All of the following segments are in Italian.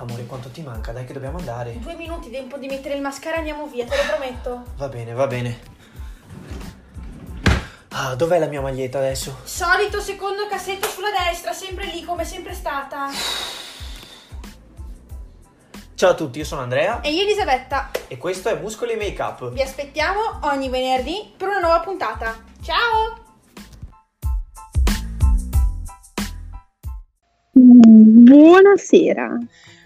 Amore, quanto ti manca? Dai che dobbiamo andare. Due minuti, tempo di mettere il mascara, andiamo via, te lo prometto. Va bene, va bene. Ah, dov'è la mia maglietta adesso? Solito secondo cassetto sulla destra, sempre lì come sempre stata. Ciao a tutti, io sono Andrea E io Elisabetta, e questo è Muscoli Make Up. vi aspettiamo ogni venerdì per una nuova puntata. Ciao! Buonasera,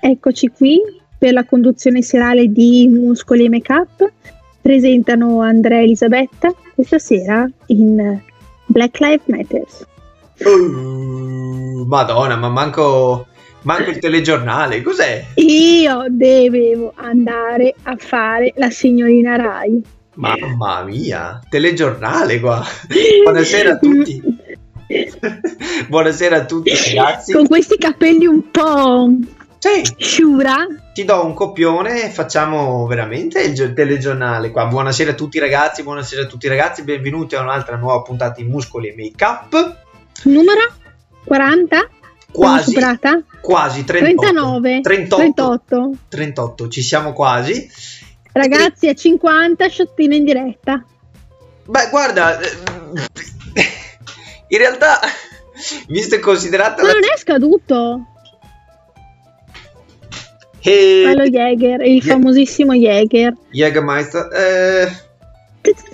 eccoci qui per la conduzione serale di Muscoli e Makeup. Presentano Andrea e Elisabetta questa sera in Black Lives Matters. Uh, Madonna, ma manco, manco il telegiornale, cos'è? Io dovevo andare a fare la signorina Rai. Mamma mia, telegiornale qua. Buonasera a tutti. Buonasera a tutti ragazzi. Con questi capelli un po' Sì, sciura. ti do un copione e facciamo veramente il gio- telegiornale qua. Buonasera a tutti ragazzi, buonasera a tutti ragazzi, benvenuti a un'altra nuova puntata di Muscoli e Make Up. Numero 40? L'abbiamo Quasi, superata? quasi 38. 39, 38. 38. 38, ci siamo quasi. Ragazzi, a 50 sciottino in diretta. Beh, guarda, eh, in realtà, visto e considerata Ma non è scaduto. Quello Jäger, il Ye- famosissimo Jäger. Jägermeister, eh,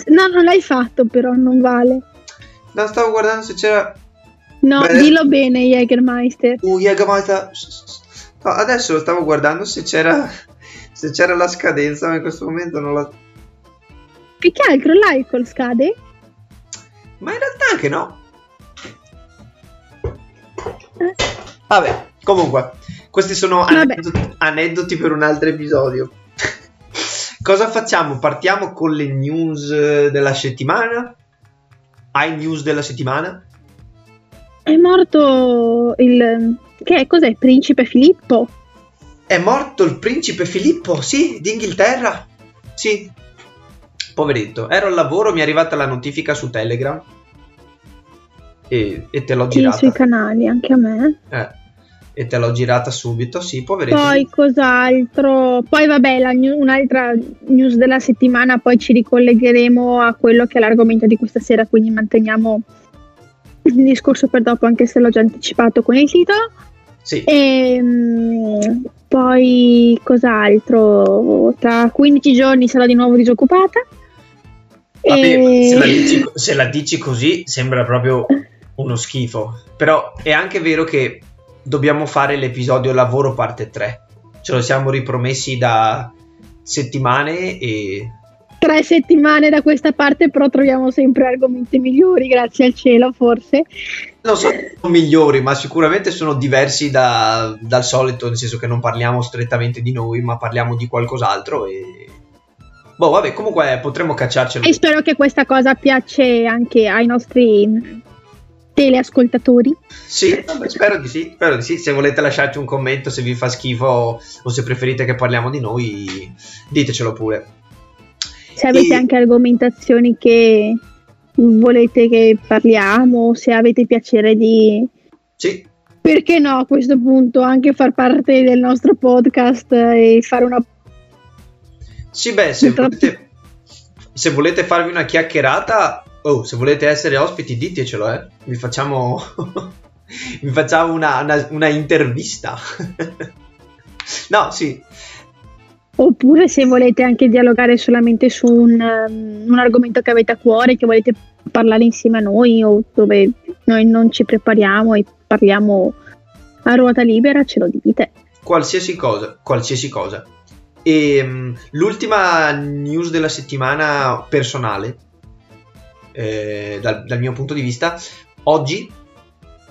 No, non l'hai fatto però, non vale. no, stavo guardando se c'era... No, Beh. dillo bene Jägermeister. Uh, Jägermeister... No, adesso stavo guardando se c'era... Se c'era la scadenza, ma in questo momento non la... Più che altro l'alcol scade? Ma in realtà anche no. Eh, Vabbè, comunque, questi sono aneddoti, aneddoti per un altro episodio. Cosa facciamo? Partiamo con le news della settimana? Hai news della settimana? È morto il... Che? Cos'è? Principe Filippo? È morto il principe Filippo, sì, d'Inghilterra. Sì. Poveretto, ero al lavoro, mi è arrivata la notifica su Telegram. E, e te l'ho Sì, girata. sui canali, anche a me. Eh, e te l'ho girata subito, sì, poveretto. Poi cos'altro? Poi vabbè, new- un'altra news della settimana, poi ci ricollegheremo a quello che è l'argomento di questa sera, quindi manteniamo il discorso per dopo, anche se l'ho già anticipato con il titolo. Sì. E mm, poi cos'altro? Tra 15 giorni sarò di nuovo disoccupata. Vabbè, E- se, la dici, se la dici così sembra proprio uno schifo. Però è anche vero che dobbiamo fare l'episodio lavoro parte 3. Ce lo siamo ripromessi da settimane e Tre settimane da questa parte, però troviamo sempre argomenti migliori, grazie al cielo, forse. non sono migliori, ma sicuramente sono diversi da- dal solito, nel senso che non parliamo strettamente di noi, ma parliamo di qualcos'altro e... Boh, vabbè, comunque potremmo cacciarcelo. E spero che questa cosa piace anche ai nostri teleascoltatori. Sì, vabbè, spero di sì, spero di sì. Se volete lasciarci un commento, se vi fa schifo o se preferite che parliamo di noi, ditecelo pure. Se avete E- anche argomentazioni che volete che parliamo, se avete piacere di, Sì, perché no, a questo punto anche far parte del nostro podcast e fare una sì, beh, se volete, se volete farvi una chiacchierata, oh, se volete essere ospiti, ditecelo, eh. Vi facciamo, vi facciamo una, una- una intervista. no, sì, Oppure se volete anche dialogare solamente su un, um, un argomento che avete a cuore, che volete parlare insieme a noi o dove noi non ci prepariamo e parliamo a ruota libera, ce lo dite. qualsiasi cosa, qualsiasi cosa. E mm, l'ultima news della settimana personale, eh, dal, dal mio punto di vista, oggi,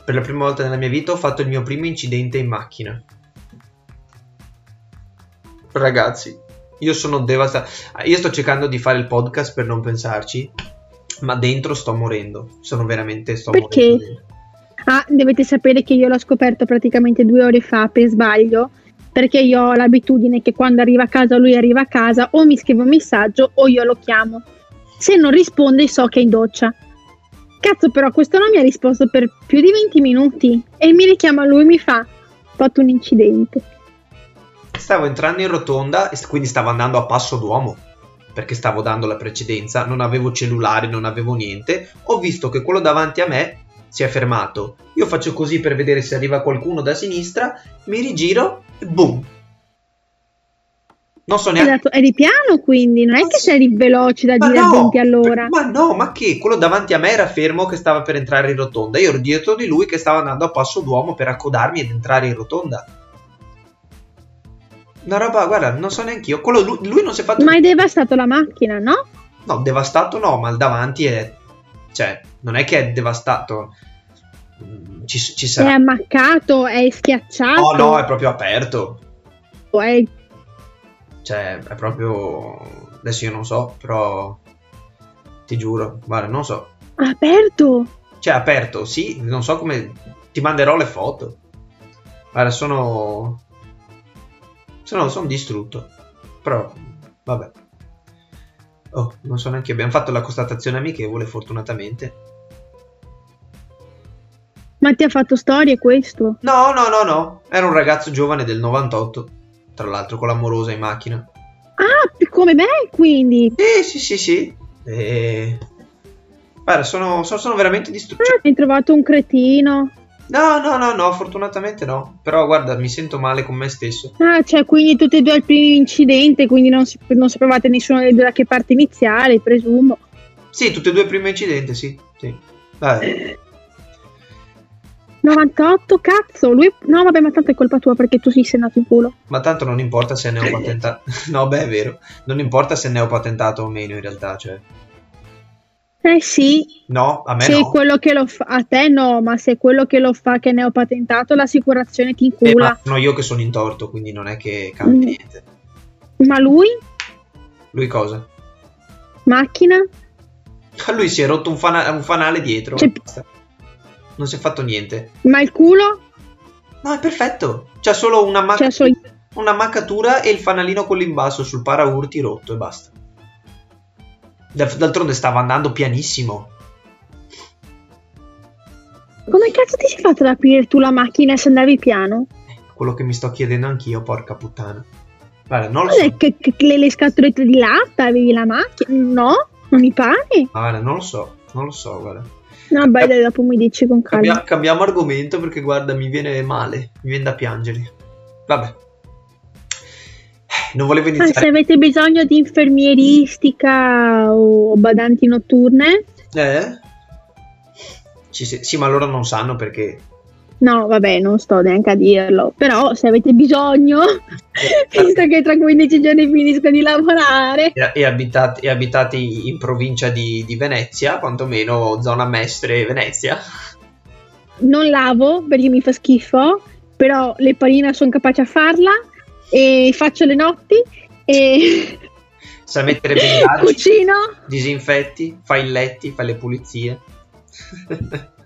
per la prima volta nella mia vita, ho fatto il mio primo incidente in macchina. Ragazzi, io sono devastato. Io sto cercando di fare il podcast per non pensarci, ma dentro sto morendo. Sono veramente sto Perché? morendo. dentro. Ah, dovete sapere che io l'ho scoperto praticamente due ore fa per sbaglio, perché io ho l'abitudine che quando arriva a casa lui arriva a casa o mi scrive un messaggio o io lo chiamo. Se non risponde so che è in doccia. Cazzo però questo non mi ha risposto per più di 20 minuti e mi richiama lui e mi fa ho fatto un incidente. stavo entrando in rotonda, e quindi stavo andando a passo d'uomo, perché stavo dando la precedenza, non avevo cellulare, non avevo niente, ho visto che quello davanti a me si è fermato. Io faccio così per vedere se arriva qualcuno da sinistra, mi rigiro e boom. Non so neanche... Esatto, eri piano quindi, non è che sei veloce da Ma dire a no, 20 all'ora. Ma no, ma che? Quello davanti a me era fermo che stava per entrare in rotonda. Io ero dietro di lui che stava andando a passo d'uomo per accodarmi ed entrare in rotonda. Una roba, guarda, non so neanche io. Quello, lui, lui non si è fatto. Ma hai devastato la macchina, no? No, devastato no, ma il davanti è. Cioè, non è che è devastato. Mm, Ci, ci È sarà. ammaccato, è schiacciato. No, no, è proprio aperto. è- Cioè, è proprio. Adesso io non so, però. Ti giuro, guarda, non so. aperto. Cioè, aperto, sì, non so come. Ti manderò le foto. Guarda, sono. Sono, sono distrutto. Però, vabbè. Oh, non so neanche. Abbiamo fatto la constatazione amichevole, fortunatamente. Ma ti ha fatto storie questo? No, no, no, no. Era un ragazzo giovane del 98. Tra l'altro, con l'amorosa in macchina. Ah, come me quindi. Eh, sì, sì, sì. E... Guarda, sono, sono, sono veramente distrutto. Ah, hai trovato un cretino. No, no, no, no, fortunatamente no. Però guarda, mi sento male con me stesso. Ah, cioè, quindi tutti e due al primo incidente, quindi non, si- non sapevate nessuno dei due da che parte iniziare, presumo. Sì, tutte e due il primo incidente, sì. sì. Vabbè. 98, cazzo, lui... No, vabbè, ma tanto è colpa tua perché tu sì sei andato in culo. Ma tanto non importa se ne ho patentato. no, beh, è vero. Non importa se ne ho patentato o meno, in realtà. Cioè. Eh sì, No, a me se no. quello che lo fa... A te no, ma se quello che lo fa che ne ho patentato, l'assicurazione ti Eh, incula. ma sono io che sono in torto, quindi non è che cambia Mm. niente. Ma lui? Lui cosa? Macchina? Lui si è rotto un, fana- un fanale dietro. Cioè-. Non si è fatto niente. Ma il culo? No, è perfetto. C'ha solo una, mac- Cioè, solo- una maccatura e il fanalino quello in basso sul paraurti rotto e basta. D'al- D'altronde stava andando pianissimo. Come cazzo ti sei fatto ad aprire tu la macchina se andavi piano? Quello che mi sto chiedendo anch'io, porca puttana. Guarda, non lo so. che, che- che le scatolette di latta avevi la macchina? No, non mi pare. Ma guarda, non lo so. Non lo so, guarda. No, beh, dai, dopo mi dici con calma. Cambia- cambiamo argomento perché guarda, mi viene male. Mi viene da piangere. Vabbè. Non volevo Ah, se iniziare. avete bisogno di infermieristica o badanti notturne, Eh? Ci si- sì, ma loro non sanno perché. No, vabbè, non sto neanche a dirlo. Però se avete bisogno, visto che tra 15 giorni finisco di lavorare, E, abitati, e abitati in provincia di, di Venezia, quantomeno zona Mestre Venezia. non lavo perché mi fa schifo, però le paline sono capace a farla e faccio le notti e Sai mettere bendaggi, cucino. disinfetti, fai i letti, fai le pulizie.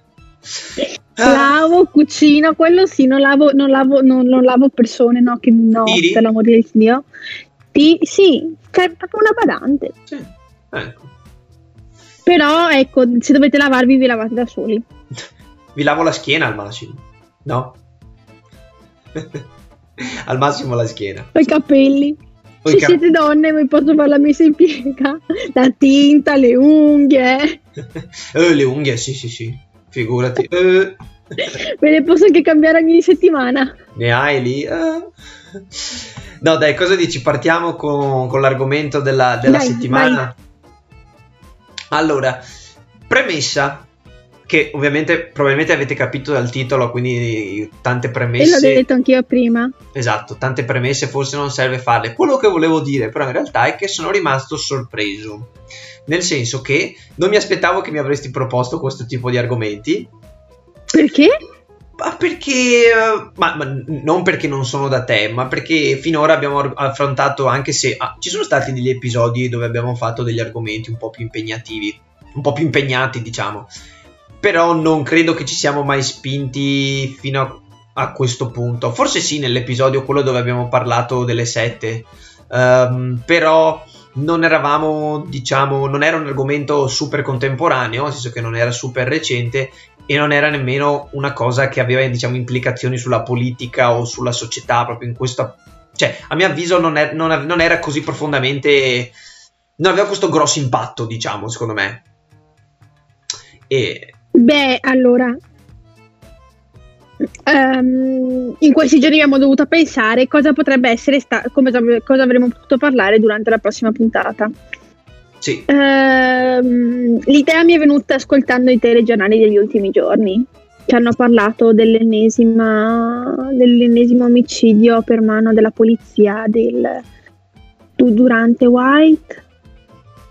Ah, Lavo, cucino, quello sì, non lavo, non lavo, non, non lavo persone, no, che no, Tiri? per l'amore di Dio. Ti- sì, cioè proprio una badante. sì, ecco. Però ecco, se dovete lavarvi vi lavate da soli. Vi lavo la schiena al massimo, no? al massimo la schiena. I capelli. O Se cap- siete donne vi posso fare la messa in piega. La tinta, le unghie. Eh, le unghie, sì, sì, sì. Figurati. Eh, Ve le posso anche cambiare ogni settimana. ne hai lì? Eh. No, dai, cosa dici? Partiamo con, con l'argomento della, della Dai, settimana. Allora, premessa, che ovviamente probabilmente avete capito dal titolo, quindi tante E l'ho premesse. detto anch'io prima. Esatto, tante premesse forse non serve farle. Quello che volevo dire però in realtà è che sono rimasto sorpreso. Nel senso che non mi aspettavo che mi avresti proposto questo tipo di argomenti. Perché? Ma perché... Ma, ma non perché non sono da te, ma perché finora abbiamo affrontato, anche se ah, ci sono stati degli episodi dove abbiamo fatto degli argomenti un po' più impegnativi, un po' più impegnati diciamo. Però non credo che ci siamo mai spinti fino a, a questo punto. Forse sì, nell'episodio quello dove abbiamo parlato delle sette. Ehm, però non eravamo, diciamo, non era un argomento super contemporaneo, nel senso che non era super recente e non era nemmeno una cosa che aveva, diciamo, implicazioni sulla politica o sulla società, proprio in questa cioè, a mio avviso non, è- non non era così profondamente... Non aveva questo grosso impatto, diciamo, secondo me. E... Beh, allora, ehm, in questi giorni abbiamo dovuto pensare cosa potrebbe essere sta- come, cosa avremmo potuto parlare durante la prossima puntata. Sì, Ehm, l'idea mi è venuta ascoltando i telegiornali degli ultimi giorni che hanno parlato dell'ennesima, dell'ennesimo omicidio per mano della polizia del, du- durante White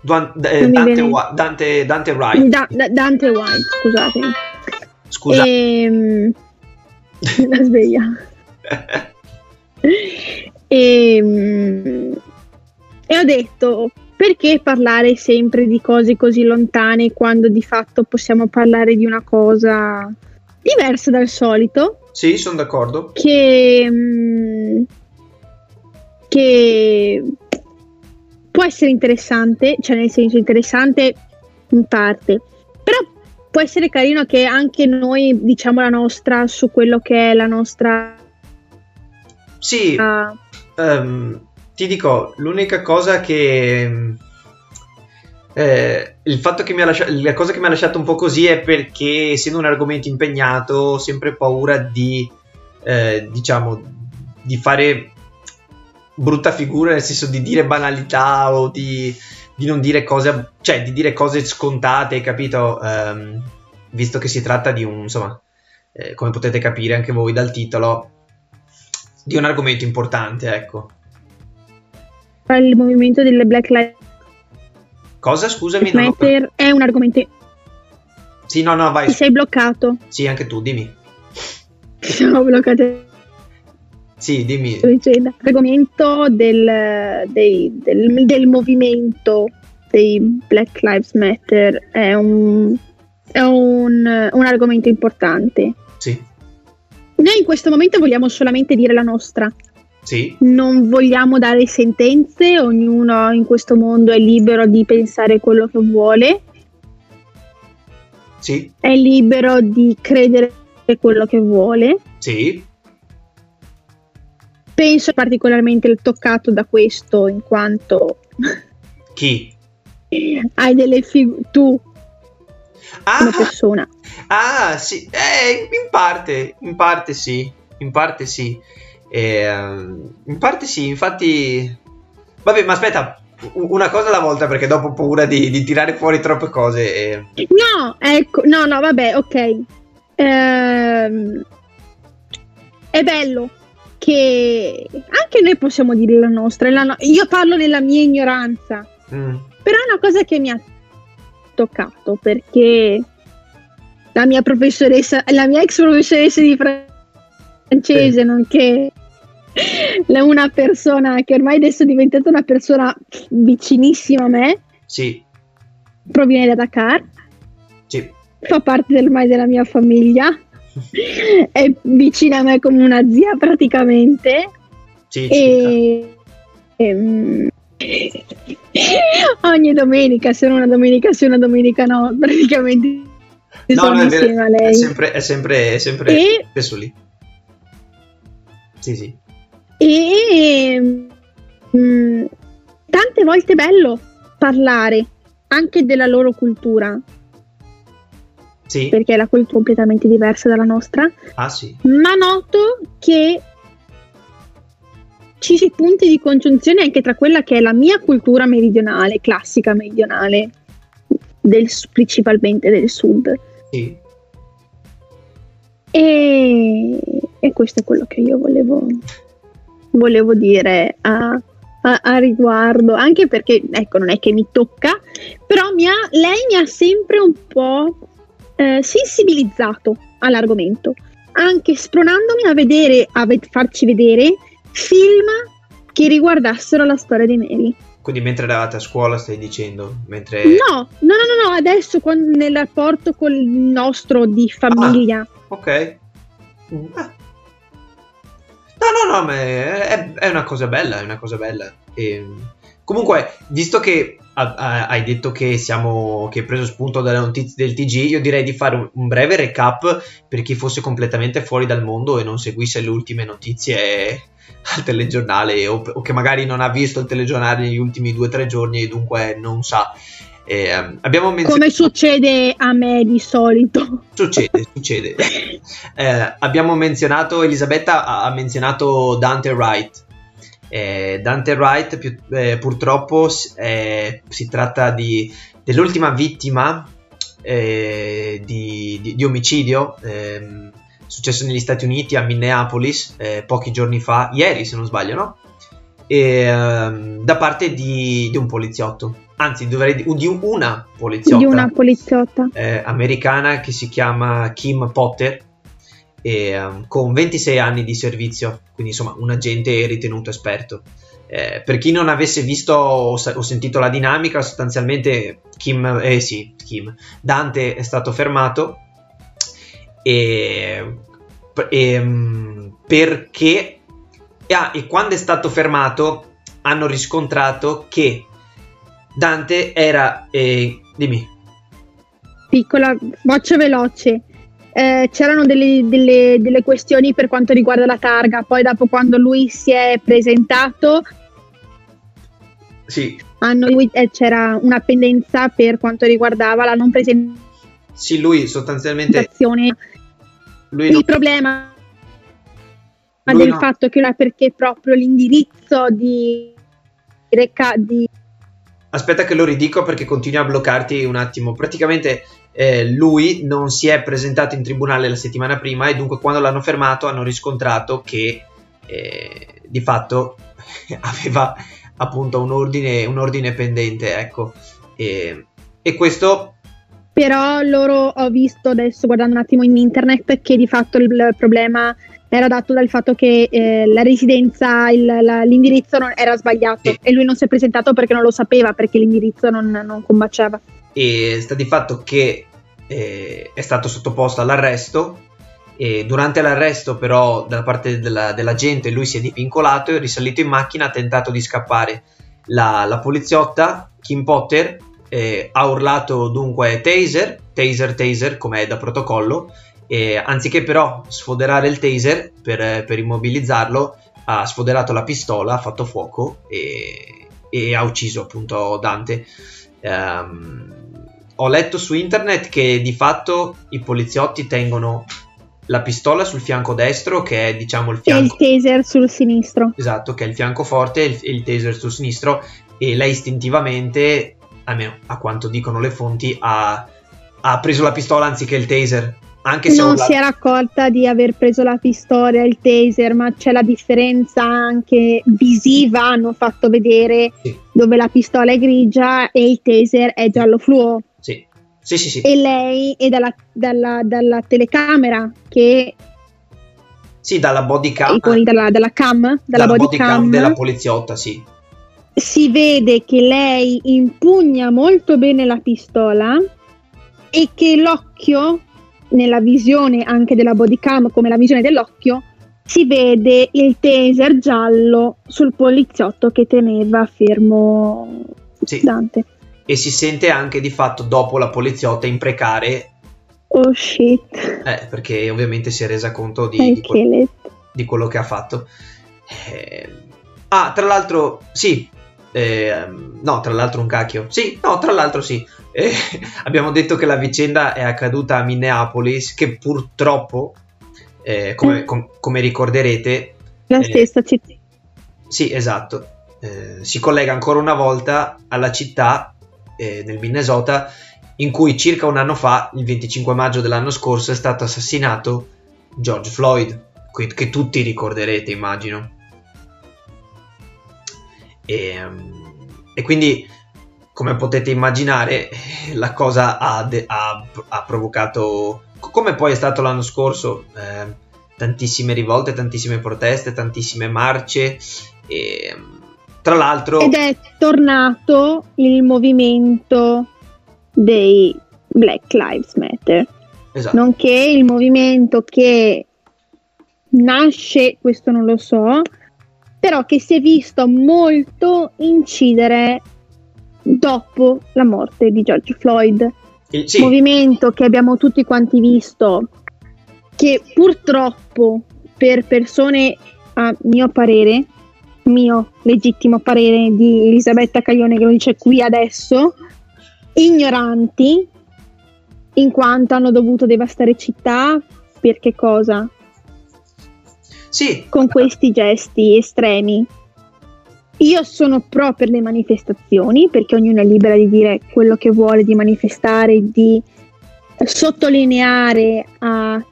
Duan- eh, Dante, Wa- Dante, Dante Wright, Da- da- Dante White scusatemi scusa. Ehm, la sveglia e, mm, e ho detto perché parlare sempre di cose così lontane quando di fatto possiamo parlare di una cosa diversa dal solito sì, sono d'accordo. che, mm, che può essere interessante, cioè nel senso interessante in parte, può essere carino che anche noi diciamo la nostra su quello che è la nostra Sì, ah, ehm, ti dico, l'unica cosa che... eh, il fatto che mi ha lasciato, la cosa che mi ha lasciato un po' così è perché essendo un argomento impegnato ho sempre paura di, eh, diciamo, di fare brutta figura, nel senso di dire banalità o di, di non dire cose, cioè di dire cose scontate, capito? Ehm, visto che si tratta di un, insomma, eh, come potete capire anche voi dal titolo, di un argomento importante, ecco. il movimento delle Black Lives Cosa? Scusami, non ho... Matter è un argomento Sì, no, no, vai. ti sei bloccato Sì, anche tu, dimmi. siamo bloccati Sì, dimmi. dicendo l'argomento del, dei- del, del movimento dei Black Lives Matter è un, è un, un argomento importante. Sì, Noi in questo momento vogliamo solamente dire la nostra, sì, non vogliamo dare sentenze, ognuno in questo mondo è libero di pensare quello che vuole, sì, è libero di credere quello che vuole. sì, Penso particolarmente toccato da questo in quanto chi? hai delle figure tu Ah, come persona ah, sì, eh, in parte, in parte sì, in parte sì. Ehm, in parte sì, infatti... Vabbè, ma aspetta, una cosa alla volta perché dopo ho paura di, di tirare fuori troppe cose. e- no ecco no no vabbè ok Ehm, è bello che anche noi possiamo dire la nostra la no- io parlo nella mia ignoranza. Mm, però è una cosa che mi ha toccato perché la mia professoressa la mia ex professoressa di fran- francese Sì. nonché una persona che ormai adesso è diventata una persona vicinissima a me sì, proviene da Dakar. Sì, fa parte ormai della mia famiglia è vicina a me come una zia praticamente sì, circa. e, ehm, ogni domenica se non una domenica sì una domenica no praticamente No, sono no, è, vero, insieme a è lei sempre, è sempre, è sempre E- spesso lì. Sì, sì, e mm, tante volte è bello parlare anche della loro cultura sì, perché la cultura è completamente diversa dalla nostra ah sì, ma noto che ci sono punti di congiunzione anche tra quella che è la mia cultura meridionale, classica meridionale, del, principalmente del sud. sì. E, e questo è quello che io volevo, volevo dire a, a- a riguardo, anche perché, ecco, non è che mi tocca, però mi ha- lei mi ha sempre un po' eh, sensibilizzato all'argomento, anche spronandomi a vedere, a ve- farci vedere film che riguardassero la storia di Mary. Quindi mentre eravate a scuola stai dicendo, mentre... No, no, no, no, no, adesso quando- nel rapporto con il nostro di famiglia. Ok. Mm, eh. No, no, no, ma è, è una cosa bella, è una cosa bella. E, comunque, visto che hai detto che, siamo, che hai preso spunto dalle notizie del TG, io direi di fare un, un breve recap per chi fosse completamente fuori dal mondo e non seguisse le ultime notizie al telegiornale o, o che magari non ha visto il telegiornale negli ultimi due o tre giorni e dunque non sa. Eh, abbiamo menzionato... Come succede a me di solito. Succede, succede. Eh, abbiamo menzionato, Elisabetta ha menzionato Dante Wright. Eh, Dante Wright più, eh, purtroppo eh, si tratta di, dell'ultima vittima eh, di, di, di, omicidio ehm, successo negli Stati Uniti a Minneapolis eh, pochi giorni fa, ieri se non sbaglio, no? E, ehm, da parte di, un poliziotto anzi dovrei di, di una poliziotta, di una poliziotta. Eh, americana che si chiama Kim Potter e, um, con 26 anni di servizio, quindi insomma un agente ritenuto esperto. Eh, per chi non avesse visto o, o, sentito la dinamica, sostanzialmente Kim, eh sì, Kim, Dante è stato fermato e, e um, perché ah, e quando è stato fermato hanno riscontrato che Dante era... Eh, dimmi. Piccola, voce veloce. Eh, c'erano delle, delle, delle, questioni per quanto riguarda la targa, poi dopo quando lui si è presentato sì. hanno, eh, c'era una pendenza per quanto riguardava la non presentazione. Sì, lui sostanzialmente... Lui Il non... problema lui del no. fatto che era perché proprio l'indirizzo di, di Aspetta che lo ridico perché continua a bloccarti un attimo. Praticamente eh, lui non si è presentato in tribunale la settimana prima e dunque quando l'hanno fermato hanno riscontrato che eh, di fatto aveva appunto un ordine, un ordine pendente, ecco. E, e questo però loro ho visto adesso guardando un attimo in internet che di fatto il problema era dato dal fatto che eh, la residenza, il, la, l'indirizzo era sbagliato sì. e lui non si è presentato perché non lo sapeva, perché l'indirizzo non, non combaciava. E sta di fatto che eh, è stato sottoposto all'arresto e durante l'arresto però da parte della, della, lui si è divincolato è risalito in macchina, ha tentato di scappare. La, la poliziotta, Kim Potter, eh, ha urlato dunque taser, taser, taser come è da protocollo e anziché però sfoderare il taser per, per, immobilizzarlo, ha sfoderato la pistola, ha fatto fuoco e, e ha ucciso appunto Dante. Um, ho letto su internet che di fatto i poliziotti tengono la pistola sul fianco destro, che è diciamo il fianco. E il taser sul sinistro. Esatto, che è il fianco forte e il, il taser sul sinistro. E lei istintivamente, almeno a quanto dicono le fonti, ha, ha preso la pistola anziché il taser anche se non si era accorta di aver preso la pistola e il taser, ma c'è la differenza anche visiva. Hanno fatto vedere sì. dove la pistola è grigia e il taser è giallo fluo. Sì, sì, sì. sì. E lei è dalla, dalla, dalla telecamera che sì, dalla body cam. Dalla, dalla cam, dalla, dalla body, body cam, cam, della poliziotta, sì. Si vede che lei impugna molto bene la pistola e che l'occhio nella visione anche della bodycam come la visione dell'occhio si vede il taser giallo sul poliziotto che teneva fermo sì. Dante. E si sente anche di fatto dopo la poliziotta imprecare. Oh shit. Eh, perché ovviamente si è resa conto di, di, quel, di quello che ha fatto. Eh, ah, tra l'altro, sì. Eh, no, tra l'altro un cacchio. Sì, no, tra l'altro sì. Eh, abbiamo detto che la vicenda è accaduta a Minneapolis, che purtroppo, eh, come, mm. com- come, ricorderete... La eh, stessa città. Sì, esatto. Eh, si collega ancora una volta alla città eh, nel Minnesota in cui circa un anno fa, il 25 maggio dell'anno scorso, è stato assassinato George Floyd, che tutti ricorderete, immagino. E, ehm, e quindi come potete immaginare, la cosa ha, de- ha, ha, provocato, come poi è stato l'anno scorso, eh, tantissime rivolte, tantissime proteste, tantissime marce. E, tra l'altro... Ed è tornato il movimento dei Black Lives Matter, esatto. nonché il movimento che nasce, questo non lo so, però che si è visto molto incidere dopo la morte di George Floyd. Il- sì, Movimento che abbiamo tutti quanti visto, che purtroppo per persone, a mio parere, mio legittimo parere di Elisabetta Caglione che lo dice qui adesso, ignoranti, in quanto hanno dovuto devastare città, per che cosa? Sì, con questi gesti estremi. Io sono pro per le manifestazioni perché ognuno è libero di dire quello che vuole, di manifestare, di sottolineare a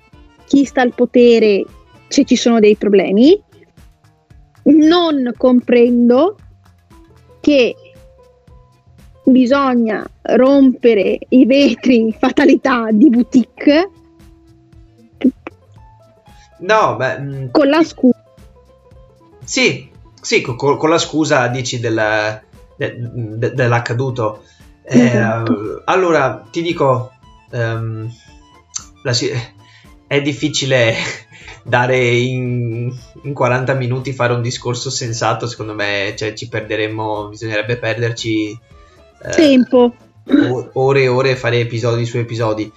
chi sta al potere se ci sono dei problemi. Non comprendo che bisogna rompere i vetri fatalità di boutique no, beh, mm, con la scusa Sì, sì, co- co- con la scusa dici del- de- de- dell'accaduto. Eh, Esatto. allora, ti dico, ehm, la è difficile dare in, in 40 minuti fare un discorso sensato, secondo me, cioè, ci perderemmo, bisognerebbe perderci eh, tempo. ore e ore fare episodi su episodi.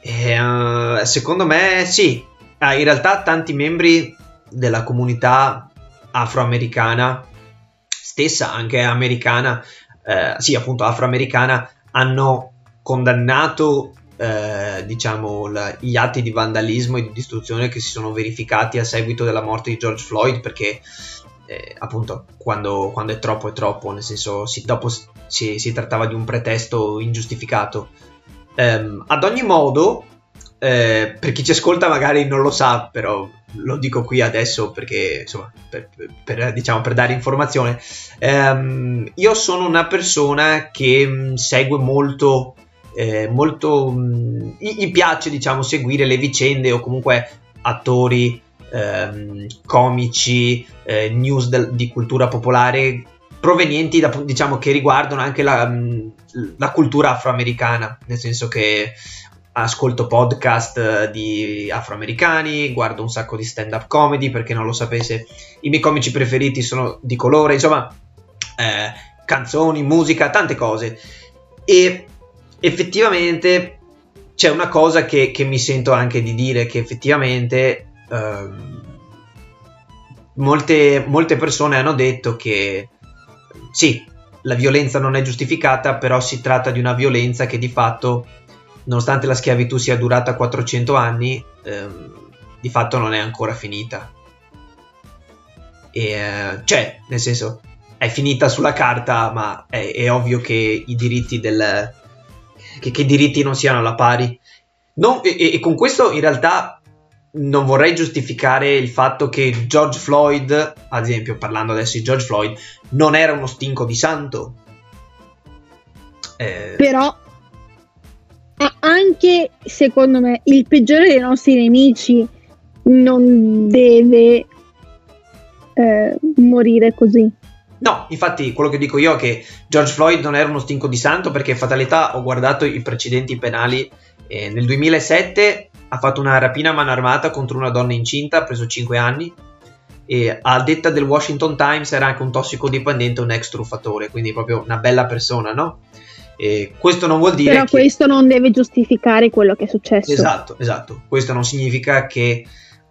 E, eh, secondo me sì, Ah, in realtà tanti membri della comunità afroamericana, stessa anche americana, eh, sì appunto afroamericana, hanno condannato eh, diciamo la- gli atti di vandalismo e di distruzione che si sono verificati a seguito della morte di George Floyd perché eh, appunto quando, quando è troppo è troppo, nel senso si, dopo si, si trattava di un pretesto ingiustificato. Ehm, ad ogni modo, eh, per chi ci ascolta magari non lo sa, però lo dico qui adesso perché insomma per, per- diciamo, per dare informazione. Ehm, io sono una persona che mh, segue molto, eh, molto mh, gli gli piace diciamo seguire le vicende o comunque attori, ehm, comici, eh, news del- di cultura popolare provenienti da diciamo che riguardano anche la, mh, la cultura afroamericana, nel senso che ascolto podcast eh, di afroamericani, guardo un sacco di stand-up comedy, perché non lo sapesse, i miei comici preferiti sono di colore, insomma, eh, canzoni, musica, tante cose. E effettivamente c'è una cosa che, che mi sento anche di dire, che effettivamente ehm, molte, molte persone hanno detto che sì, la violenza non è giustificata, però si tratta di una violenza che di fatto nonostante la schiavitù sia durata 400 anni, ehm, di fatto non è ancora finita. E, eh, cioè, nel senso, è finita sulla carta, ma è, è ovvio che i diritti del... Che, che i diritti non siano alla pari. Non- e, e- con questo in realtà non vorrei giustificare il fatto che George Floyd, ad esempio, parlando adesso di George Floyd, non era uno stinco di santo. Eh, Però anche, secondo me, il peggiore dei nostri nemici non deve eh, morire così. No, infatti quello che dico io è che George Floyd non era uno stinco di santo perché fatalità ho guardato i precedenti penali e nel 2007 ha fatto una rapina a mano armata contro una donna incinta, ha preso 5 anni e a detta del Washington Times era anche un tossicodipendente, un ex truffatore, quindi proprio una bella persona, no? E questo non vuol dire Però che... questo non deve giustificare quello che è successo. Esatto, esatto. Questo non significa che...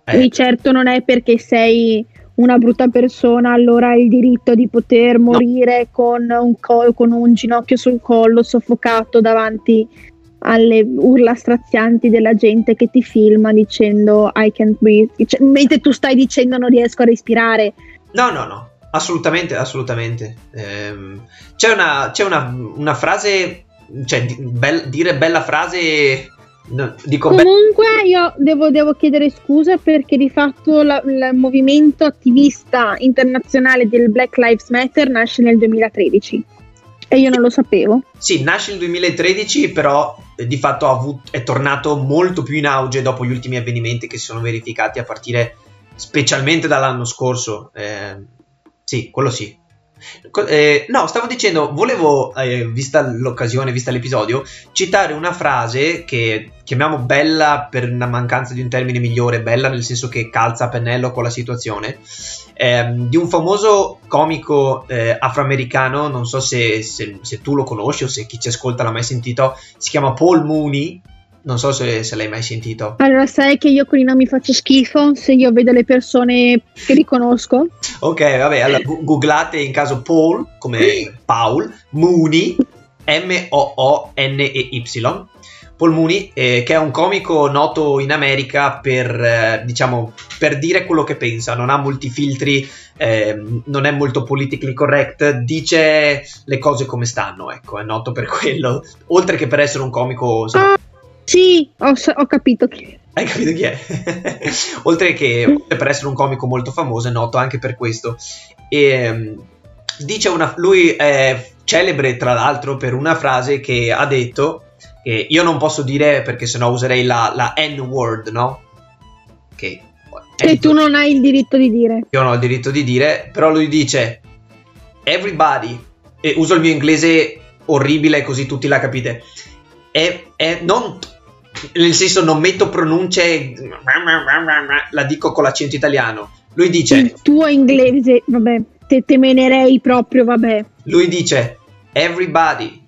eh, Di certo non è perché sei una brutta persona, allora hai il diritto di poter morire con, un col- con un ginocchio sul collo, soffocato davanti alle urla strazianti della gente che ti filma dicendo I can't breathe, Cioè, mentre tu stai dicendo non riesco a respirare. No, no, no, assolutamente, assolutamente. Ehm, c'è una, c'è una, una frase, cioè di- bel- dire bella frase, no, dico be- Comunque io devo, devo chiedere scusa perché di fatto la- il movimento attivista internazionale del Black Lives Matter nasce nel 2013 e io non lo sapevo. sì, nasce nel 2013, però eh, di fatto ha avut- è tornato molto più in auge dopo gli ultimi avvenimenti che si sono verificati a partire specialmente dall'anno scorso. Ehm, sì, quello sì. Eh, no, stavo dicendo, volevo, eh, vista l'occasione, vista l'episodio, citare una frase che chiamiamo bella per una mancanza di un termine migliore, bella nel senso che calza a pennello con la situazione, ehm, di un famoso comico eh, afroamericano, non so se, se- se tu lo conosci o se chi ci ascolta l'ha mai sentito, si chiama Paul Mooney, non so se, se l'hai mai sentito. Allora, sai che io con i nomi faccio schifo se io vedo le persone che riconosco. Ok, vabbè, allora googlate in caso Paul, come Paul, Mooney, M-O-O-N-E-Y, Paul Mooney, eh, che è un comico noto in America per, eh, diciamo, per dire quello che pensa, non ha molti filtri, ehm, non è molto politically correct, dice le cose come stanno, ecco, è noto per quello, oltre che per essere un comico... insomma, sì, ho, ho capito che... hai capito chi è? Oltre che per essere un comico molto famoso, è noto anche per questo. E, ehm, dice una, lui è celebre tra l'altro per una frase che ha detto, che io non posso dire perché sennò userei la, la N-word, no? Che Che tu non hai il diritto di dire. io non ho il diritto di dire, però lui dice everybody, e uso il mio inglese orribile così tutti la capite, è, è non, nel senso non metto pronunce, la dico con l'accento italiano, lui dice, Il tuo inglese, vabbè, te temenerei proprio, vabbè. lui dice everybody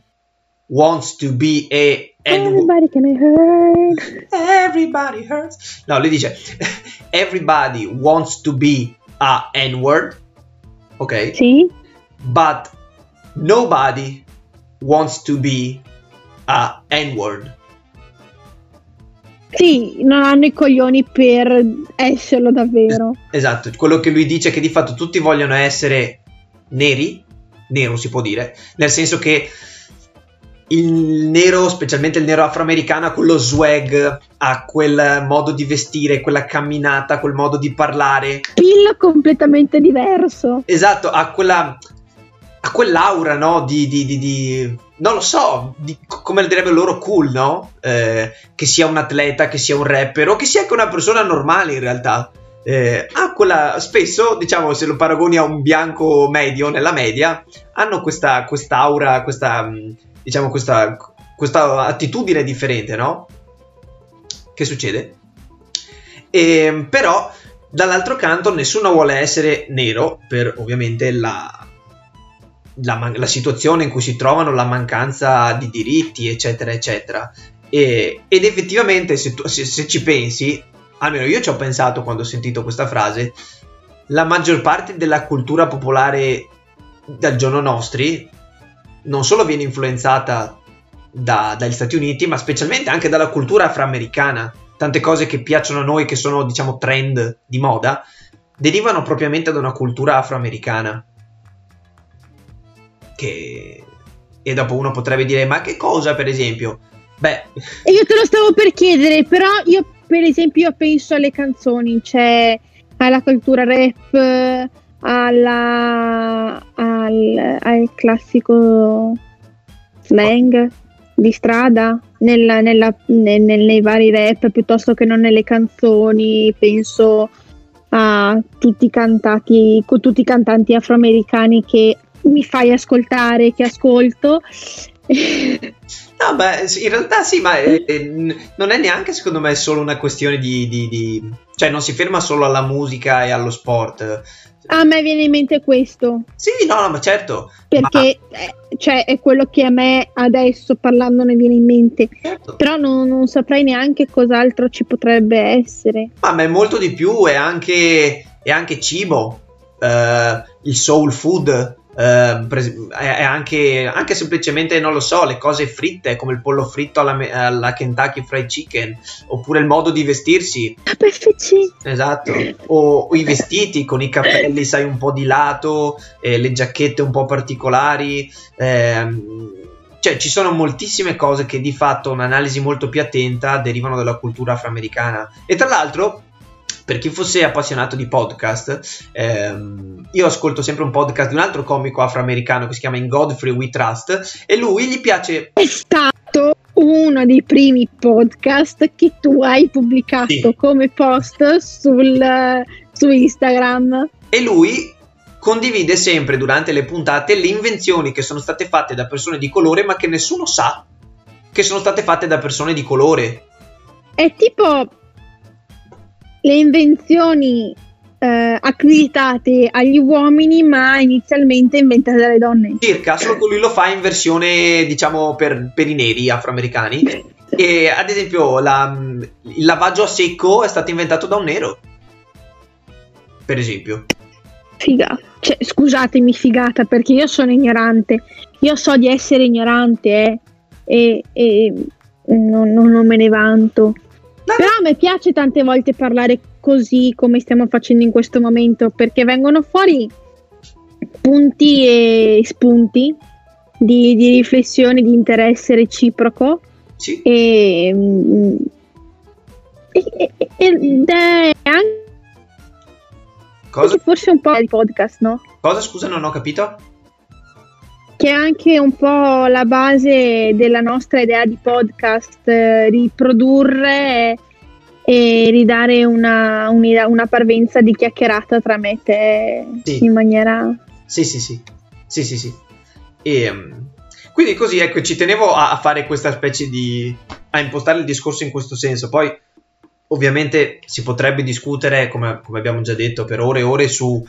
wants to be a Everybody can hurt. Everybody hurts. No, lui dice everybody wants to be a N-word, ok? Sì? but nobody wants to be a N-word. Sì, non hanno i coglioni per esserlo davvero. Esatto, quello che lui dice è che di fatto tutti vogliono essere neri, nero si può dire, nel senso che il nero, specialmente il nero afroamericano, ha quello swag, ha quel modo di vestire, quella camminata, quel modo di parlare. Pill completamente diverso. Esatto, ha quella. ha quell'aura, no? Di. di, di, di- non lo so, di- come le direbbero loro cool, no? Eh, che sia un atleta, che sia un rapper, o che sia anche una persona normale in realtà. Eh, ha quella. Spesso, diciamo, se lo paragoni a un bianco medio nella media, hanno questa quest'aura, questa. mh, diciamo, questa. questa attitudine differente, no? Che succede? E, però dall'altro canto nessuno vuole essere nero per ovviamente la, la la situazione in cui si trovano, la mancanza di diritti, eccetera, eccetera. E- ed effettivamente, se, tu- se- se ci pensi, almeno io ci ho pensato quando ho sentito questa frase, la maggior parte della cultura popolare dal giorno nostri non solo viene influenzata da- dagli Stati Uniti, ma specialmente anche dalla cultura afroamericana. Tante cose che piacciono a noi, che sono diciamo trend di moda, derivano propriamente da una cultura afroamericana. Che... E dopo uno potrebbe dire, ma che cosa per esempio? Beh, io te lo stavo per chiedere, però io per esempio io penso alle canzoni, cioè alla cultura rap, alla, al, al classico slang di strada, nella- nella- ne- ne- nei vari rap piuttosto che non nelle canzoni, penso a tutti i cantati, tutti i cantanti afroamericani che mi fai ascoltare, che ascolto. No, beh, in realtà sì, ma eh, eh, non è neanche secondo me solo una questione di, di- di- Cioè, non si ferma solo alla musica e allo sport. A me viene in mente questo, Sì, no, no, ma certo. perché eh, cioè, è quello che a me adesso parlandone viene in mente. Ma, certo. Però non, non saprei neanche cos'altro ci potrebbe essere. Ma, ma è molto di più, è anche, è anche cibo, eh, il soul food, eh, è, anche, anche semplicemente, non lo so, le cose fritte, come il pollo fritto alla, alla Kentucky Fried Chicken, oppure il modo di vestirsi, KFC. Esatto, o, o i vestiti con i capelli, sai, un po' di lato, eh, le giacchette un po' particolari. ehm, cioè, ci sono moltissime cose che di fatto, un'analisi molto più attenta, derivano dalla cultura afroamericana. E tra l'altro, per chi fosse appassionato di podcast, ehm, io ascolto sempre un podcast di un altro comico afroamericano che si chiama In Godfrey We Trust, e lui gli piace È stato uno dei primi podcast che tu hai pubblicato Sì. come post sul, su Instagram. E lui condivide sempre durante le puntate le invenzioni che sono state fatte da persone di colore, ma che nessuno sa che sono state fatte da persone di colore. È tipo le invenzioni eh, accreditate agli uomini, ma inizialmente inventate dalle donne. Circa, solo che lui lo fa in versione, diciamo, per, per i neri afroamericani. E ad esempio, la- il lavaggio a secco è stato inventato da un nero. Per esempio. Figa. Cioè, scusatemi, figata, perché io sono ignorante. Io so di essere ignorante, eh, e, e non, non- non me ne vanto. Però a me piace tante volte parlare così come stiamo facendo in questo momento, perché vengono fuori punti e spunti di, di riflessione, di interesse reciproco Sì. e, e- ed è anche Cosa? forse un po' di podcast, no? Cosa? Scusa, non ho capito. Che è anche un po' la base della nostra idea di podcast, eh, riprodurre e ridare una, una parvenza di chiacchierata tra me e te Sì. in maniera... Sì, sì, sì. Sì, sì, sì. E, mm, quindi così, ecco, ci tenevo a, a fare questa specie di... a impostare il discorso in questo senso. Poi, ovviamente, si potrebbe discutere, come, come abbiamo già detto, per ore e ore su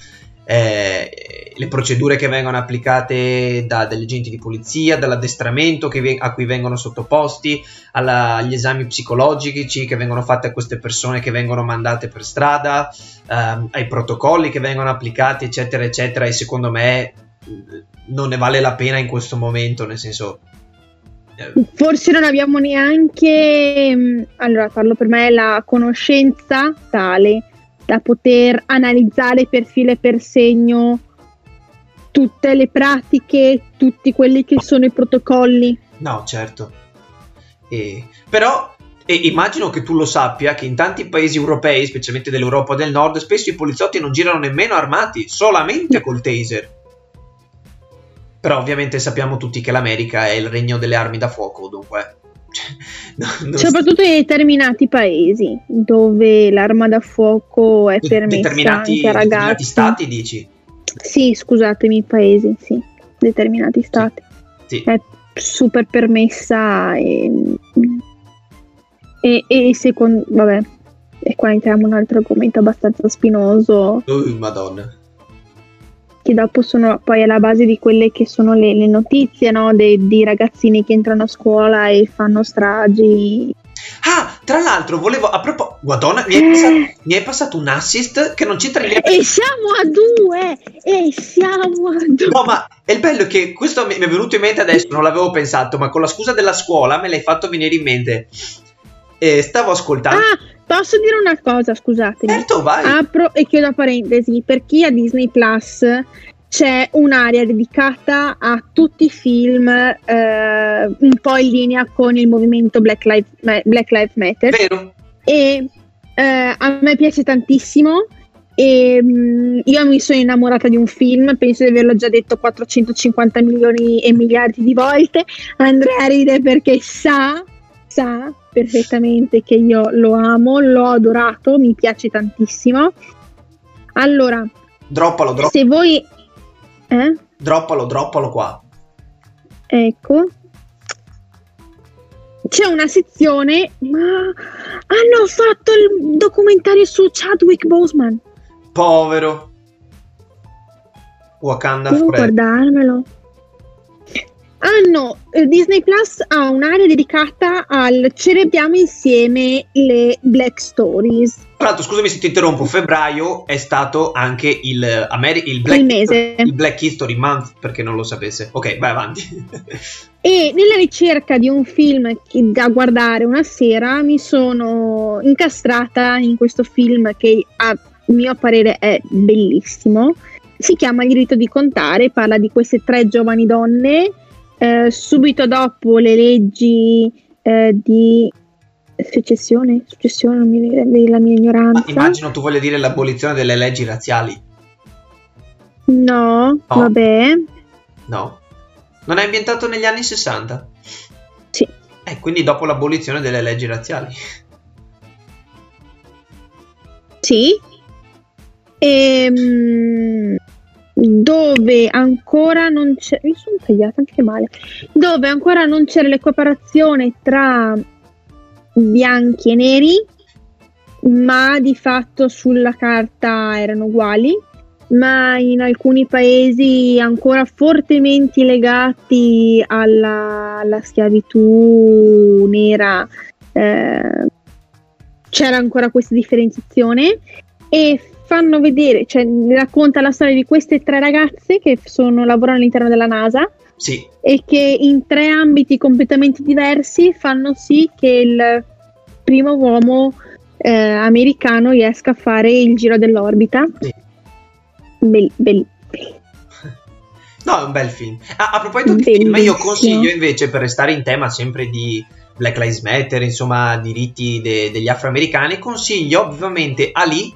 eh, le procedure che vengono applicate da, dagli agenti di polizia, dall'addestramento ve- a cui vengono sottoposti, alla- agli esami psicologici che vengono fatti a queste persone che vengono mandate per strada, ehm, ai protocolli che vengono applicati, eccetera, eccetera. E secondo me non ne vale la pena in questo momento, nel senso. eh, Forse non abbiamo neanche, allora parlo per me, la conoscenza tale da poter analizzare per filo e per segno tutte le pratiche, tutti quelli che sono i protocolli. No, certo. E- però e immagino che tu lo sappia che in tanti paesi europei, specialmente dell'Europa del Nord, spesso i poliziotti non girano nemmeno armati, solamente col taser. Però ovviamente sappiamo tutti che l'America è il regno delle armi da fuoco, dunque... no- Soprattutto in determinati paesi dove l'arma da fuoco è permessa determinati, anche a determinati ragazzi. stati, dici? Sì, scusatemi, paesi, sì, determinati stati. Sì. È super permessa e, e, e secondo... vabbè, e qua entriamo in un altro argomento abbastanza spinoso, Uh, madonna. Che dopo sono poi alla base di quelle che sono le, le notizie, no? De- di ragazzini che entrano a scuola e fanno stragi. Ah, tra l'altro, volevo. A proposito, Madonna, mi hai, passato, mi hai passato un assist che non c'entra niente. E siamo a due! E siamo a due! No, ma è il bello è che questo mi è venuto in mente adesso, non l'avevo pensato, ma con la scusa della scuola me l'hai fatto venire in mente. E stavo ascoltando. Ah, posso dire una cosa, scusatemi. certo, vai. Apro e chiudo parentesi, per chi ha Disney Plus c'è un'area dedicata a tutti i film eh, un po' in linea con il movimento Black Lives, Black Lives Matter Vero? e eh, a me piace tantissimo e mm, io mi sono innamorata di un film, penso di averlo già detto 450 milioni e miliardi di volte. Andrea ride perché sa, sa perfettamente che io lo amo, l'ho adorato, mi piace tantissimo. Allora, Droppalo, dro- se voi... Eh? droppalo, droppalo qua. Ecco. C'è una sezione, ma hanno fatto il documentario su Chadwick Boseman. Povero. Wakanda Devo Forever. guardarmelo. Hanno eh, Disney Plus ha un'area dedicata al celebriamo insieme le Black Stories. Tra l'altro, scusami se ti interrompo, febbraio è stato anche il, Ameri- il, Black, Il mese. il Black History Month, perché non lo sapesse. Ok, vai avanti. E nella ricerca di un film da guardare una sera mi sono incastrata in questo film che a mio parere è bellissimo. Si chiama Il diritto di contare, parla di queste tre giovani donne eh, subito dopo le leggi eh, di secessione, successione, non mi viene la mia Ma ignoranza. immagino tu voglia dire l'abolizione delle leggi razziali. No, vabbè. No? Non è ambientato negli anni 60? Sì. Eh, quindi dopo l'abolizione delle leggi razziali. Sì. Ehm, dove ancora non c'è mi sono tagliata anche male dove ancora non c'era l'equiparazione tra bianchi e neri ma di fatto sulla carta erano uguali ma in alcuni paesi ancora fortemente legati alla, alla schiavitù nera eh, c'era ancora questa differenziazione e fanno vedere, cioè racconta la storia di queste tre ragazze che sono, lavorano all'interno della NASA Sì, e che in tre ambiti completamente diversi fanno sì che il primo uomo eh, americano riesca a fare il giro dell'orbita. sì. Bel- bel- No, è un bel film. Ah, a proposito di film, io consiglio invece, per restare in tema sempre di Black Lives Matter, insomma, diritti de- degli afroamericani, consiglio vivamente Ali,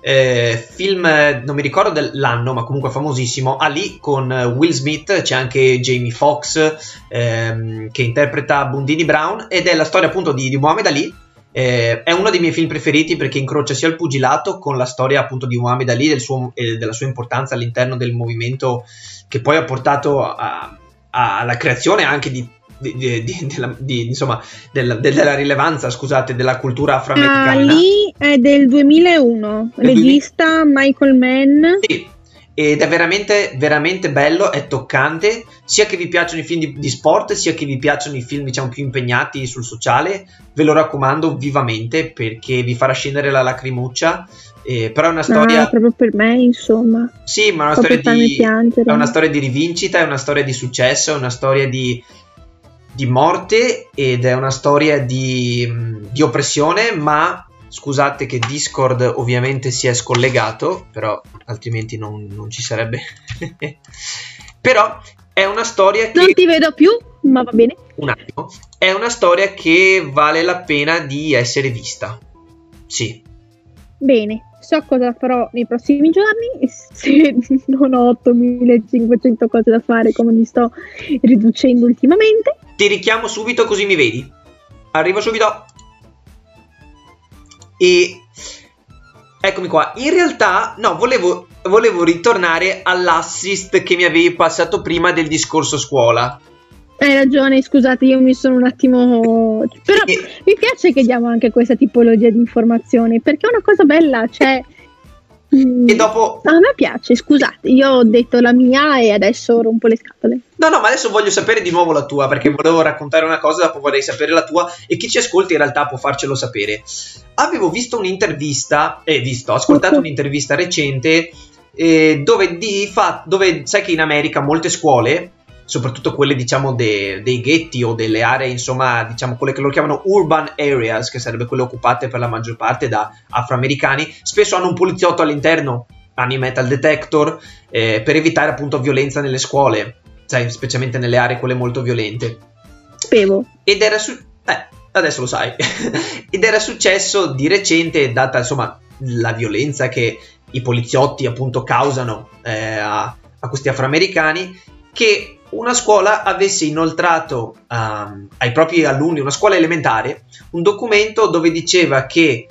eh, film, eh, non mi ricordo dell'anno, ma comunque famosissimo, Ali con eh, Will Smith, c'è anche Jamie Foxx ehm, che interpreta Bundini Brown ed è la storia appunto di, di Muhammad Ali. Eh, è uno dei miei film preferiti perché incrocia sia il pugilato con la storia appunto di Muhammad Ali del e della sua importanza all'interno del movimento che poi ha portato a- a- alla creazione anche di, di- di- della, insomma, della, della rilevanza scusate, della cultura afroamericana. Ali è del 2001, Del regista Michael Mann. Sì, ed è veramente, veramente bello, è toccante, sia che vi piacciono i film di, di sport, sia che vi piacciono i film, diciamo, più impegnati sul sociale, ve lo raccomando vivamente perché vi farà scendere la lacrimuccia. eh, però è una storia, Ah, proprio per me, insomma. sì, ma è una storia di, è una storia di rivincita, è una storia di successo, è una storia di, di morte ed è una storia di, di oppressione, ma scusate che Discord ovviamente si è scollegato, però altrimenti non, non ci sarebbe. però è una storia che... Non ti vedo più, ma va bene. Un attimo. È una storia che vale la pena di essere vista. Sì. Bene, so cosa farò nei prossimi giorni. Se non ho 8500 cose da fare come mi sto riducendo ultimamente. Ti richiamo subito così mi vedi. Arrivo subito. E eccomi qua. In realtà, no, volevo, volevo ritornare all'assist che mi avevi passato prima del discorso scuola. Hai ragione, scusate, io mi sono un attimo. Però E- mi piace che diamo anche questa tipologia di informazioni perché è una cosa bella, cioè. Mm, E dopo. A me piace, scusate, io ho detto la mia e adesso rompo le scatole. No, no, ma adesso voglio sapere di nuovo la tua perché volevo raccontare una cosa, dopo vorrei sapere la tua e chi ci ascolta in realtà può farcelo sapere. Avevo visto un'intervista, eh, visto, ho ascoltato un'intervista recente eh, dove, di fa- dove sai che in America molte scuole, soprattutto quelle diciamo de- dei ghetti o delle aree, insomma, diciamo quelle che loro chiamano urban areas, che sarebbe quelle occupate per la maggior parte da afroamericani, spesso hanno un poliziotto all'interno, hanno i metal detector, eh, per evitare appunto violenza nelle scuole sai, specialmente nelle aree quelle molto violente. Sapevo. Ed era su... Eh, adesso lo sai. Ed era successo di recente, data insomma la violenza che i poliziotti appunto causano eh, a, a questi afroamericani, che una scuola avesse inoltrato ehm, ai propri alunni, una scuola elementare, un documento dove diceva che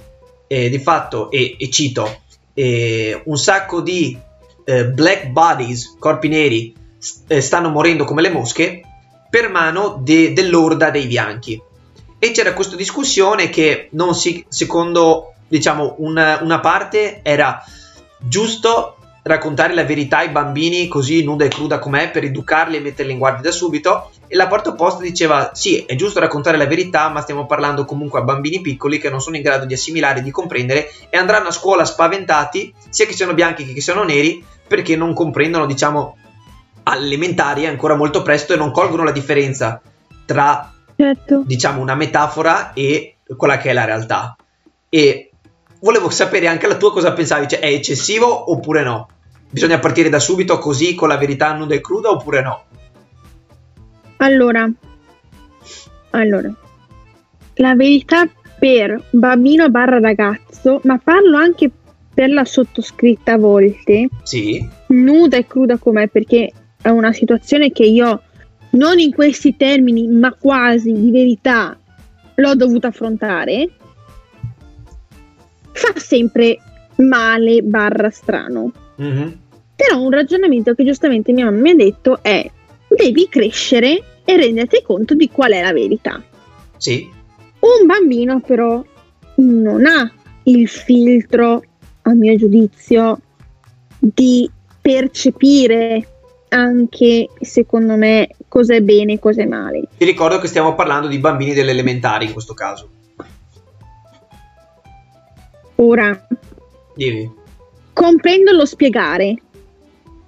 eh, di fatto, e, e cito, eh, un sacco di eh, black bodies, corpi neri, s- eh, stanno morendo come le mosche per mano de- dell'orda dei bianchi. E c'era questa discussione che si, secondo diciamo una, una parte era giusto raccontare la verità ai bambini così nuda e cruda com'è per educarli e metterli in guardia da subito e la parte opposta diceva sì è giusto raccontare la verità ma stiamo parlando comunque a bambini piccoli che non sono in grado di assimilare di comprendere e andranno a scuola spaventati sia che siano bianchi che che siano neri perché non comprendono diciamo elementari ancora molto presto e non colgono la differenza tra Certo. diciamo una metafora e quella che è la realtà e volevo sapere anche la tua cosa pensavi cioè è eccessivo oppure no? Bisogna partire da subito così con la verità nuda e cruda oppure no? Allora, allora, la verità per bambino barra ragazzo, ma parlo anche per la sottoscritta a volte, sì. nuda e cruda com'è, perché è una situazione che io, non in questi termini, ma quasi di verità, l'ho dovuta affrontare, fa sempre male barra strano. Mhm. Però un ragionamento che giustamente mia mamma mi ha detto è devi crescere e renderti conto di qual è la verità. Sì, Un bambino però non ha il filtro, a mio giudizio, di percepire anche, secondo me, cosa è bene e cosa è male. ti ricordo che stiamo parlando di bambini delle elementari in questo caso. Ora, Dimmi. comprendo lo spiegare,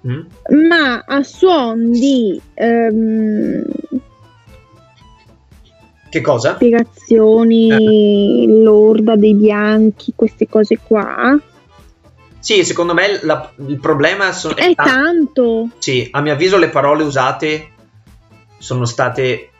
Mm? ma a suon di ehm, Che cosa? spiegazioni, l'orda dei bianchi, queste cose qua, Sì, secondo me la- il problema sono... è ta- tanto. Sì, a mio avviso le parole usate sono state...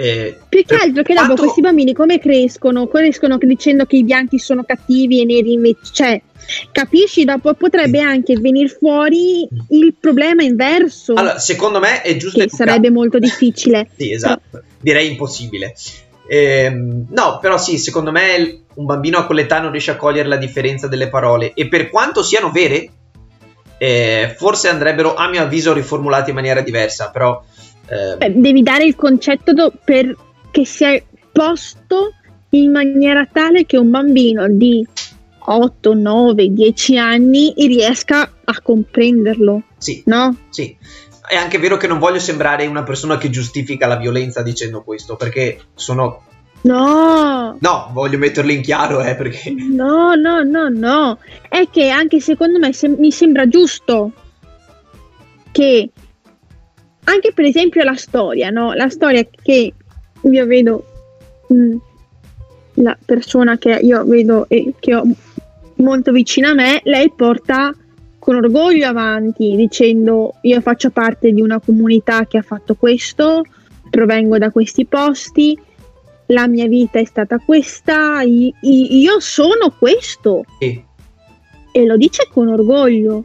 eh, Più che altro che dopo quanto- questi bambini come crescono? Crescono dicendo che i bianchi sono cattivi e i neri invece, cioè, capisci? Dopo potrebbe anche venire fuori il problema inverso, Allora, secondo me è giusto che educare- sarebbe molto difficile. Sì, esatto. Direi impossibile. Ehm, no, però sì, secondo me un bambino a quell'età non riesce a cogliere la differenza delle parole e per quanto siano vere, eh, forse andrebbero, a mio avviso, riformulate in maniera diversa, però... eh, Beh, devi dare il concetto do- per che sia posto in maniera tale che un bambino di 8, 9, 10 anni riesca a comprenderlo, sì, no? sì. È anche vero che non voglio sembrare una persona che giustifica la violenza dicendo questo, perché sono... No, No, voglio metterlo in chiaro, eh, perché... no, no, no, no. È che anche secondo me se- mi sembra giusto che anche per esempio la storia, no? La storia che io vedo mm, la persona che io vedo e che ho molto vicina a me, lei porta con orgoglio avanti dicendo io faccio parte di una comunità che ha fatto questo, provengo da questi posti, la mia vita è stata questa, io sono questo Sì, e lo dice con orgoglio.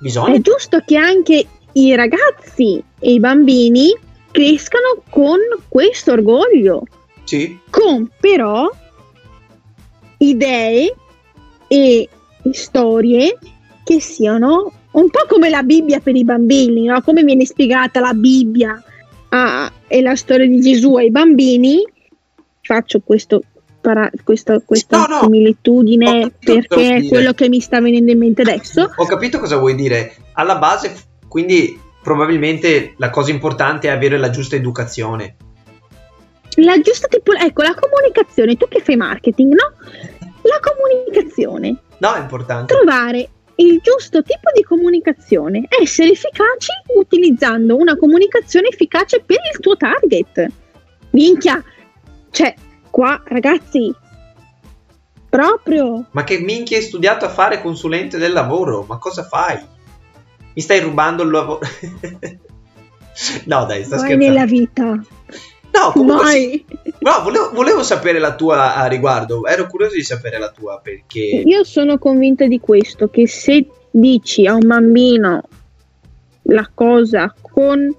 bisogna... È giusto che anche i ragazzi e i bambini crescano con questo orgoglio, Sì, con però idee e storie che siano un po' come la Bibbia per i bambini, no? come viene spiegata la Bibbia a- e la storia di Gesù ai bambini. Faccio questo, para- questo- questa No, no. similitudine perché è quello che mi sta venendo in mente adesso. Ho capito cosa vuoi dire. Alla base, quindi probabilmente la cosa importante è avere la giusta educazione. La giusta tipo, ecco, la comunicazione, tu che fai marketing, no? La comunicazione, No, è importante. trovare il giusto tipo di comunicazione, essere efficaci utilizzando una comunicazione efficace per il tuo target. Minchia, cioè, qua ragazzi, proprio, Ma che minchia hai studiato a fare consulente del lavoro? Ma cosa fai? Mi stai rubando il lavoro? no, dai, sta mai scherzando. nella vita, No, comunque sì. mai. No, volevo, volevo sapere la tua a riguardo. Ero curioso di sapere la tua perché... Io sono convinta di questo, che se dici a un bambino la cosa con...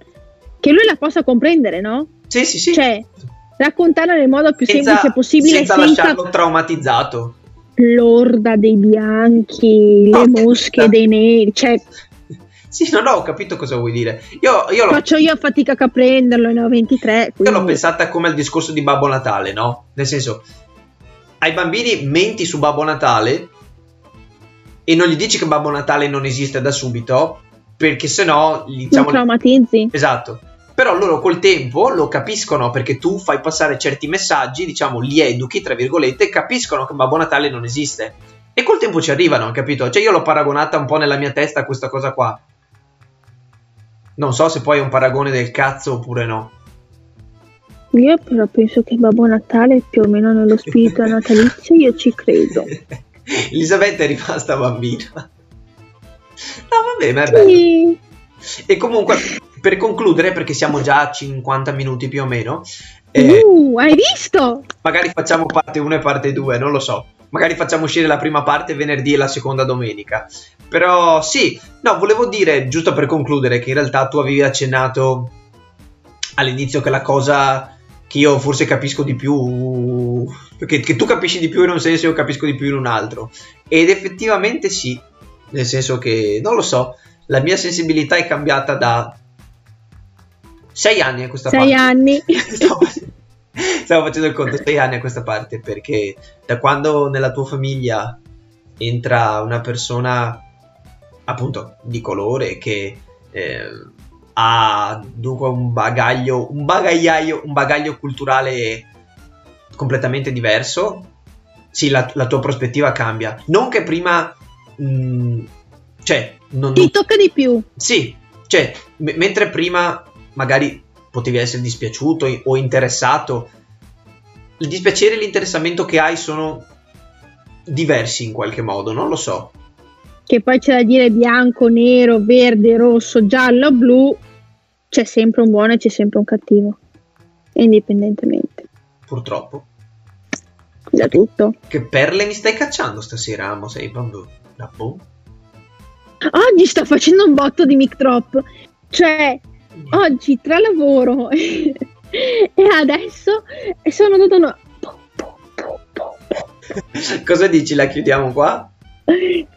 che lui la possa comprendere, no? Sì, sì, sì. Cioè, raccontarla nel modo più Senza- semplice possibile senza senza, lasciarlo traumatizzato. l'orda dei bianchi, le che- mosche dei neri, cioè Sì, no, no, ho capito cosa vuoi dire. Io, io faccio io fatica a prenderlo, ne ho 23, Io l'ho quindi pensata come al discorso di Babbo Natale, no? Nel senso, ai bambini menti su Babbo Natale e non gli dici che Babbo Natale non esiste da subito, perché sennò gli non diciamo... traumatizzi. Esatto. Però loro col tempo lo capiscono perché tu fai passare certi messaggi, diciamo, li educhi, tra virgolette, capiscono che Babbo Natale non esiste. E col tempo ci arrivano, capito? Cioè io l'ho paragonata un po' nella mia testa a questa cosa qua. Non so se poi è un paragone del cazzo oppure no. Io però penso che Babbo Natale più o meno nello spirito natalizio io ci credo. Elisabetta è rimasta bambina. No, vabbè, ma è bello. Sì. E comunque, per concludere, perché siamo già a 50 minuti più o meno, eh, Uh, hai visto? magari facciamo parte 1 e parte 2, non lo so. Magari facciamo uscire la prima parte venerdì e la seconda domenica. Però sì, no, volevo dire, giusto per concludere, che in realtà tu avevi accennato all'inizio che la cosa che io forse capisco di più, che, che tu capisci di più in un senso e io capisco di più in un altro. Ed effettivamente sì, nel senso che, non lo so, la mia sensibilità è cambiata da sei anni a questa Sei parte. anni. Stavo, stavo facendo il conto, sei anni a questa parte, perché da quando nella tua famiglia entra una persona appunto di colore che eh, ha dunque un bagaglio, un bagagliaio, un bagaglio culturale completamente diverso, sì, la, la tua prospettiva cambia. Non che prima, mh, cioè, non, Ti tocca di più. sì, cioè, m- mentre prima magari potevi essere dispiaciuto o interessato, il dispiacere e l'interessamento che hai sono diversi in qualche modo, non lo so. Che poi c'è da dire bianco, nero, verde, rosso, giallo, blu. C'è sempre un buono e c'è sempre un cattivo. Indipendentemente Purtroppo. da tutto. Che perle mi stai cacciando stasera, amo, sei bambù. Da boh. Oggi sto facendo un botto di mic drop. Cioè, oggi tra lavoro e adesso sono no. Cosa dici? La chiudiamo qua?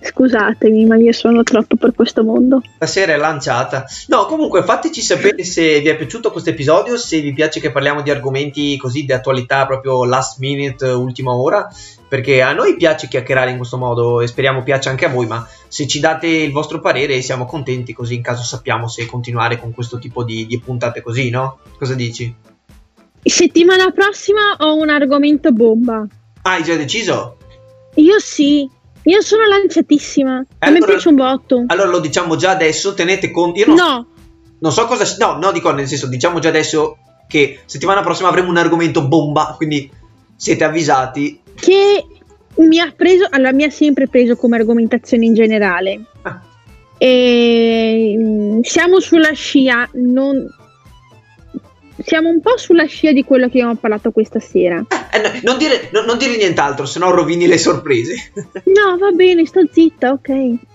Scusatemi, ma io sono troppo per questo mondo. Stasera è lanciata. No, comunque fateci sapere se vi è piaciuto questo episodio, se vi piace che parliamo di argomenti così di attualità proprio last minute, ultima ora, perché a noi piace chiacchierare in questo modo e speriamo piaccia anche a voi, ma se ci date il vostro parere siamo contenti così in caso sappiamo se continuare con questo tipo di, di puntate così, no? Cosa dici? Settimana prossima ho un argomento bomba. Ah, hai già deciso? Io sì, io sono lanciatissima. A me allora- piace un botto. Allora lo diciamo già adesso, tenete conto. Io non, No, non so cosa. No, no, dico nel senso, diciamo già adesso che settimana prossima avremo un argomento bomba, quindi siete avvisati. che mi ha preso, allora mi ha sempre preso come argomentazione in generale. Ah. E mm, siamo sulla scia, non, siamo un po' sulla scia di quello che abbiamo parlato questa sera. Eh, no, non, dire, no- non dire nient'altro, sennò rovini le sorprese. No, va bene, sto zitta, ok.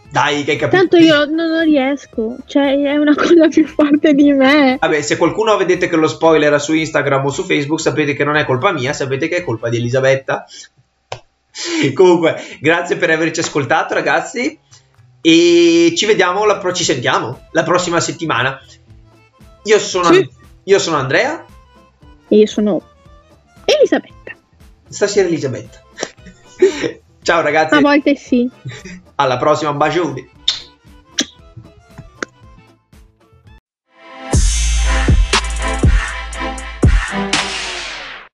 Dai, che hai capito. Tanto io non, riesco, cioè è una cosa più forte di me. Vabbè, se qualcuno vedete che lo spoiler su Instagram o su Facebook, sapete che non è colpa mia, sapete che è colpa di Elisabetta. Comunque, grazie per averci ascoltato, ragazzi. E ci vediamo, la pro- ci sentiamo la prossima settimana. Io sono, Sì. Io sono Andrea, E io sono Elisabetta. stasera Elisabetta. Ciao ragazzi, A volte sì. alla prossima, bacioni.